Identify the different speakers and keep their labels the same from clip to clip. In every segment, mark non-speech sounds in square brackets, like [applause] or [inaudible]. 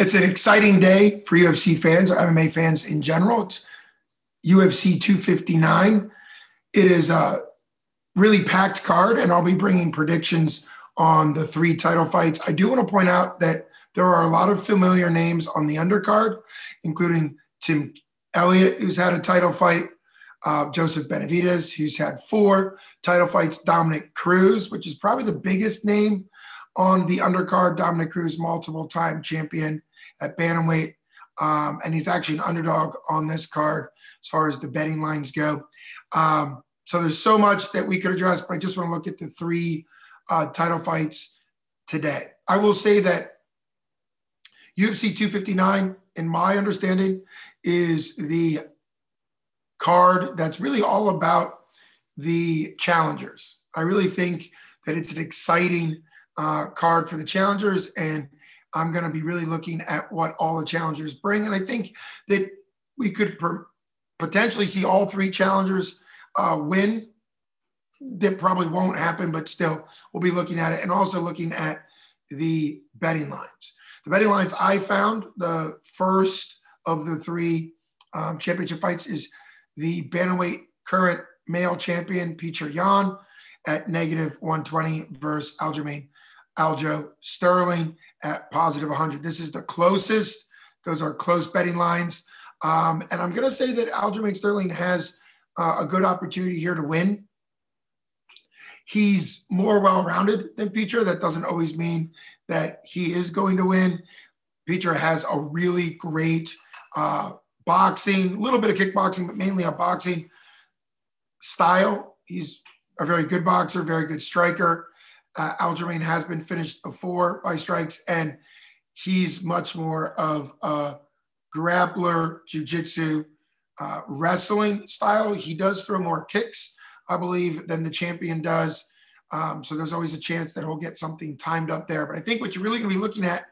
Speaker 1: It's an exciting day for UFC fans or MMA fans in general. It's UFC 259. It is a really packed card, and I'll be bringing predictions on the three title fights. I do want to point out that there are a lot of familiar names on the undercard, including Tim Elliott, who's had a title fight, uh, Joseph Benavidez, who's had four title fights, Dominick Cruz, which is probably the biggest name on the undercard. Dominick Cruz, multiple time champion at Bantamweight. Um, and he's actually an underdog on this card as far as the betting lines go. Um, so there's so much that we could address, but I just want to look at the three uh, title fights today. I will say that UFC 259, in my understanding, is the card that's really all about the challengers. I really think that it's an exciting uh, card for the challengers, and I'm going to be really looking at what all the challengers bring. And I think that we could per- potentially see all three challengers uh, win. That probably won't happen, but still, we'll be looking at it and also looking at the betting lines. The betting lines I found, the first of the three um, championship fights is the bantamweight current male champion, Petr Yan, at negative 120 versus Aljamain Aljo Sterling at positive 100. This is the closest. Those are close betting lines. Um, and I'm going to say that Aljamain Sterling has uh, a good opportunity here to win. He's more well rounded than Petr. That doesn't always mean that he is going to win. Petr has a really great uh, boxing, a little bit of kickboxing, but mainly a boxing style. He's a very good boxer, very good striker. Uh, Aljamain has been finished before by strikes, and he's much more of a grappler, jiu-jitsu, uh, wrestling style. He does throw more kicks, I believe, than the champion does. Um, so there's always a chance that he'll get something timed up there. But I think what you're really going to be looking at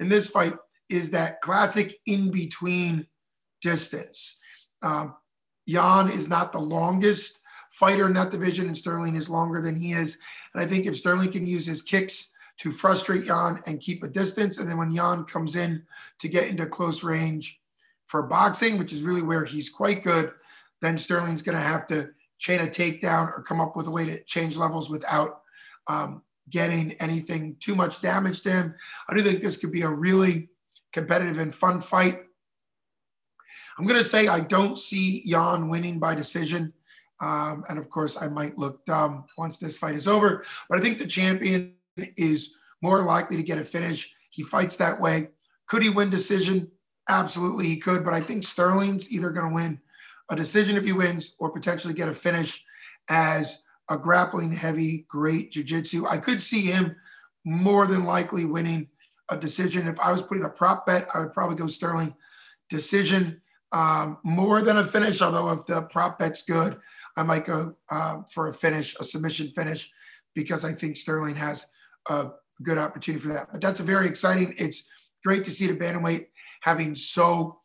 Speaker 1: in this fight is that classic in between distance. Um, Yan is not the longest fighter in that division, and Sterling is longer than he is. And I think if Sterling can use his kicks to frustrate Yan and keep a distance, and then when Yan comes in to get into close range for boxing, which is really where he's quite good, then Sterling's going to have to chain a takedown or come up with a way to change levels without um, getting anything too much damage to him. I do think this could be a really competitive and fun fight. I'm going to say I don't see Yan winning by decision. Um, and of course, I might look dumb once this fight is over. But I think the champion is more likely to get a finish. He fights that way. Could he win decision? Absolutely, he could. But I think Sterling's either going to win a decision if he wins or potentially get a finish as a grappling heavy, great jiu-jitsu. I could see him more than likely winning a decision. If I was putting a prop bet, I would probably go Sterling decision um, more than a finish. Although if the prop bet's good, I might go uh, for a finish, a submission finish, because I think Sterling has a good opportunity for that. But that's a very exciting. It's great to see the bantamweight having so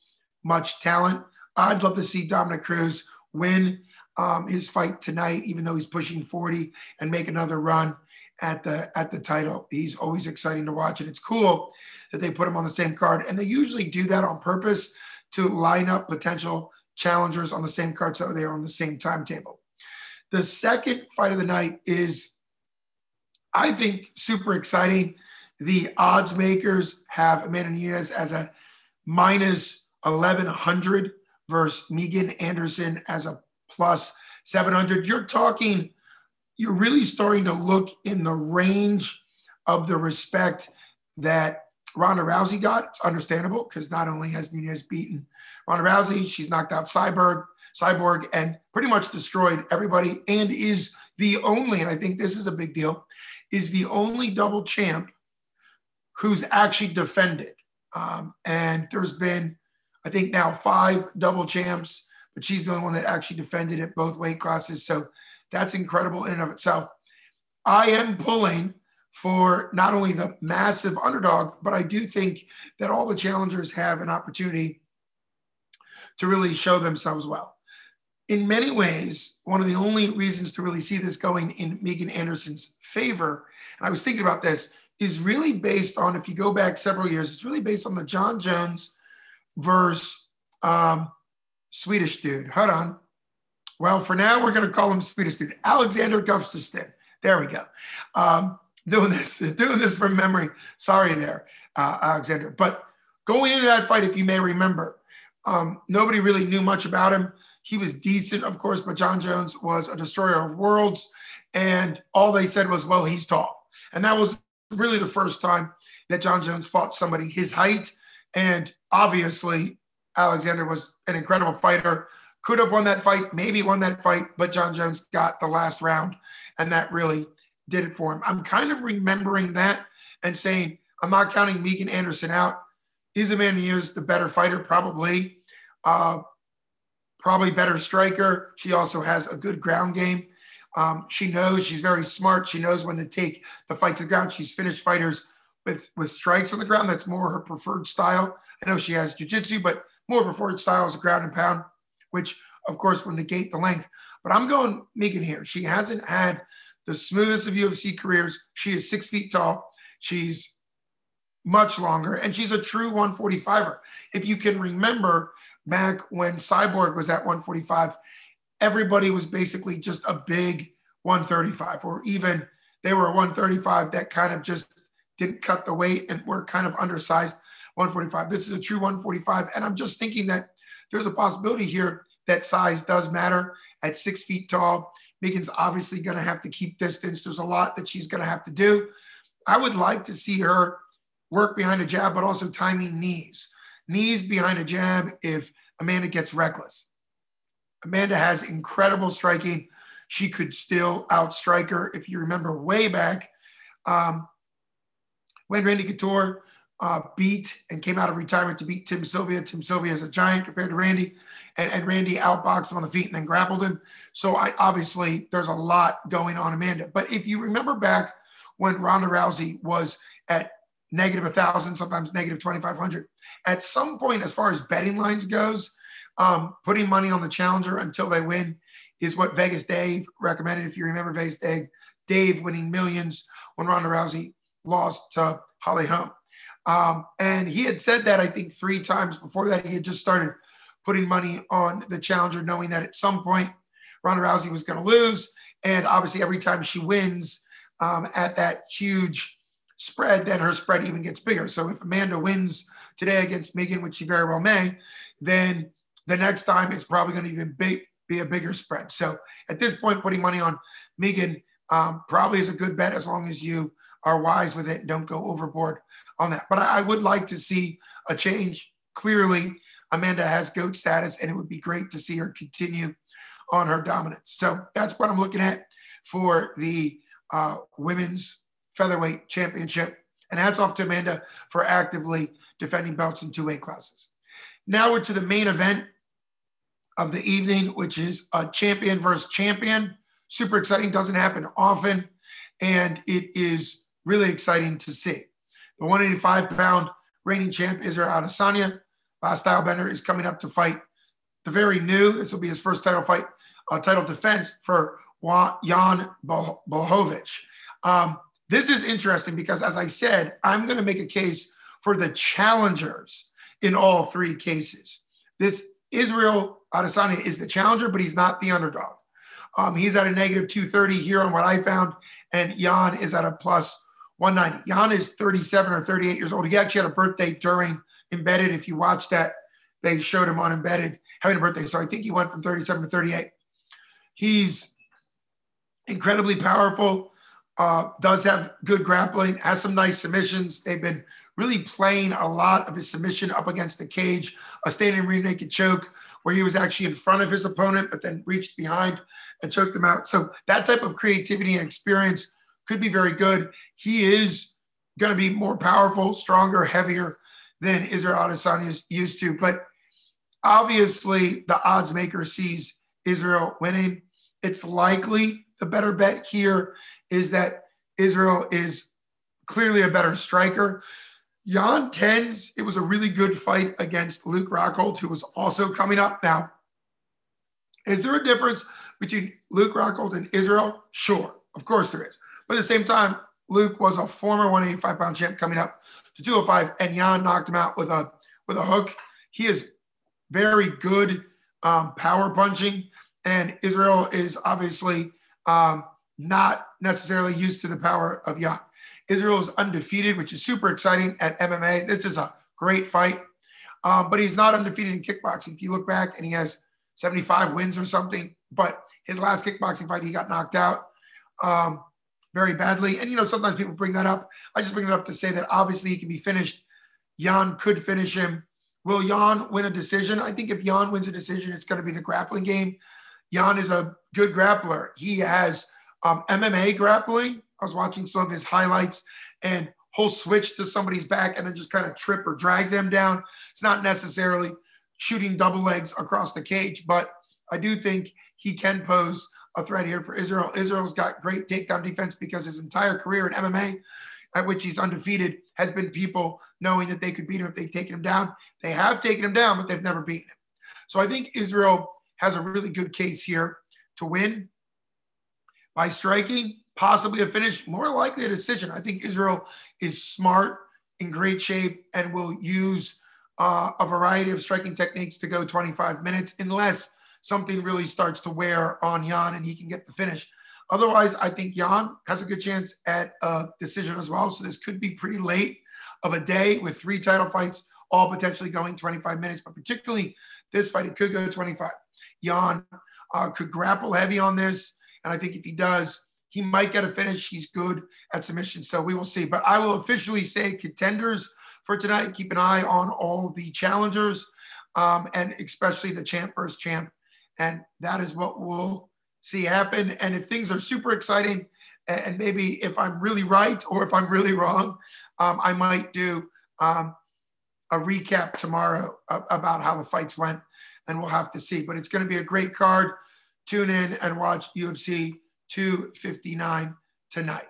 Speaker 1: much talent. I'd love to see Dominick Cruz win um, his fight tonight, even though he's pushing 40, and make another run at the at the title. He's always exciting to watch, and it's cool that they put him on the same card. And they usually do that on purpose to line up potential challengers on the same card so they're on the same timetable. The second fight of the night is, I think, super exciting. The odds makers have Amanda Nunes as a minus 1100 versus Megan Anderson as a plus 700. You're talking, you're really starting to look in the range of the respect that Ronda Rousey got. It's understandable because not only has Nunes beaten Ronda Rousey, she's knocked out Cyborg, Cyborg, and pretty much destroyed everybody, and is the only, and I think this is a big deal, is the only double champ who's actually defended. Um, and there's been, I think now five double champs, but she's the only one that actually defended at both weight classes. So that's incredible in and of itself. I am pulling for not only the massive underdog, but I do think that all the challengers have an opportunity to really show themselves well. In many ways, one of the only reasons to really see this going in Megan Anderson's favor, and I was thinking about this, is really based on, if you go back several years, it's really based on the Jon Jones versus um, Swedish dude. Hold on. Well, for now, we're going to call him Swedish dude. Alexander Gustafsson. There we go. Um, doing this, [laughs] doing this from memory. Sorry there, uh, Alexander. But going into that fight, if you may remember, um, nobody really knew much about him. He was decent, of course, but Jon Jones was a destroyer of worlds. And all they said was, well, he's tall. And that was really the first time that Jon Jones fought somebody his height. And obviously, Alexander was an incredible fighter. Could have won that fight, maybe won that fight, but Jon Jones got the last round. And that really did it for him. I'm kind of remembering that and saying, I'm not counting Megan Anderson out. He's a man who is the better fighter? Probably. Uh, probably better striker. She also has a good ground game. Um, she knows she's very smart. She knows when to take the fight to the ground. She's finished fighters with with strikes on the ground. That's more her preferred style. I know she has jujitsu, but more preferred style is ground and pound, which of course will negate the length. But I'm going Megan here. She hasn't had the smoothest of UFC careers. She is six feet tall. She's much longer, and she's a true 145er. If you can remember back when Cyborg was at 145, everybody was basically just a big 135, or even they were a 135 that kind of just didn't cut the weight and were kind of undersized 145. This is a true 145. And I'm just thinking that there's a possibility here that size does matter at six feet tall. Megan's obviously going to have to keep distance. There's a lot that she's going to have to do. I would like to see her work behind a jab, but also timing knees. Knees behind a jab if Amanda gets reckless. Amanda has incredible striking. She could still outstrike her. If you remember way back um, when Randy Couture uh, beat and came out of retirement to beat Tim Sylvia. Tim Sylvia is a giant compared to Randy, and, and Randy outboxed him on the feet and then grappled him. So I obviously there's a lot going on Amanda. But if you remember back when Ronda Rousey was at negative a thousand, sometimes negative twenty five hundred, at some point as far as betting lines goes, um, putting money on the challenger until they win is what Vegas Dave recommended. If you remember Vegas Dave, Dave winning millions when Ronda Rousey lost to Holly Holm. Um, and he had said that I think three times before that. He had just started putting money on the challenger, knowing that at some point Ronda Rousey was going to lose. And obviously, every time she wins um, at that huge spread, then her spread even gets bigger. So if Amanda wins today against Megan, which she very well may, then the next time it's probably going to even be, be a bigger spread. So at this point, putting money on Megan um, probably is a good bet as long as you are wise with it don't go overboard on that. But I, I would like to see a change. Clearly, Amanda has GOAT status, and it would be great to see her continue on her dominance. So that's what I'm looking at for the uh, women's featherweight championship. And hats off to Amanda for actively defending belts in two weight classes. Now we're to the main event of the evening, which is a champion versus champion. Super exciting, doesn't happen often. And it is really exciting to see. The 185 pound reigning champ Israel Adesanya. Uh, Stylebender is coming up to fight the very new. This will be his first title fight, uh, title defense for Jan Blachowicz. Um, this is interesting because, as I said, I'm going to make a case for the challengers in all three cases. This Israel Adesanya is the challenger, but he's not the underdog. Um, he's at a negative 230 here on what I found, and Jan is at a plus 190. Jan is 37 or 38 years old. He actually had a birthday during Embedded. If you watch that, they showed him on Embedded having a birthday. So I think he went from 37 to 38. He's incredibly powerful, uh, does have good grappling, has some nice submissions. They've been really playing a lot of his submission up against the cage, a standing rear naked choke where he was actually in front of his opponent, but then reached behind and choked him out. So that type of creativity and experience could be very good. He is going to be more powerful, stronger, heavier than Israel Adesanya is used to. But obviously, the odds maker sees Israel winning. It's likely the better bet here is that Israel is clearly a better striker. Jan tens, it was a really good fight against Luke Rockhold, who was also coming up. Now, is there a difference between Luke Rockhold and Israel? Sure, of course there is. But at the same time, Luke was a former 185 pound champ coming up to 205, and Jan knocked him out with a with a hook. He is very good um, power punching, and Israel is obviously um, not necessarily used to the power of Jan. Israel is undefeated, which is super exciting at MMA. This is a great fight, um, but he's not undefeated in kickboxing. If you look back, and he has 75 wins or something, but his last kickboxing fight, he got knocked out um, very badly. And, you know, sometimes people bring that up. I just bring it up to say that obviously he can be finished. Jan could finish him. Will Jan win a decision? I think if Jan wins a decision, it's going to be the grappling game. Jan is a good grappler. He has um, MMA grappling. I was watching some of his highlights and he'll switch to somebody's back and then just kind of trip or drag them down. It's not necessarily shooting double legs across the cage, but I do think he can pose a threat here for Israel. Israel's got great takedown defense because his entire career in MMA, at which he's undefeated, has been people knowing that they could beat him if they'd taken him down. They have taken him down, but they've never beaten him. So I think Israel has a really good case here to win by striking, possibly a finish, more likely a decision. I think Israel is smart, in great shape, and will use uh, a variety of striking techniques to go 25 minutes, unless something really starts to wear on Jan and he can get the finish. Otherwise, I think Jan has a good chance at a decision as well. So this could be pretty late of a day with three title fights, all potentially going 25 minutes, but particularly this fight, it could go 25. Jan uh, could grapple heavy on this. And I think if he does, he might get a finish. He's good at submission. So we will see. But I will officially say contenders for tonight. Keep an eye on all the challengers um, and especially the champ versus champ and that is what we'll see happen. And if things are super exciting, and maybe if I'm really right or if I'm really wrong, um, I might do um, a recap tomorrow about how the fights went, and we'll have to see. But it's going to be a great card. Tune in and watch UFC 259 tonight.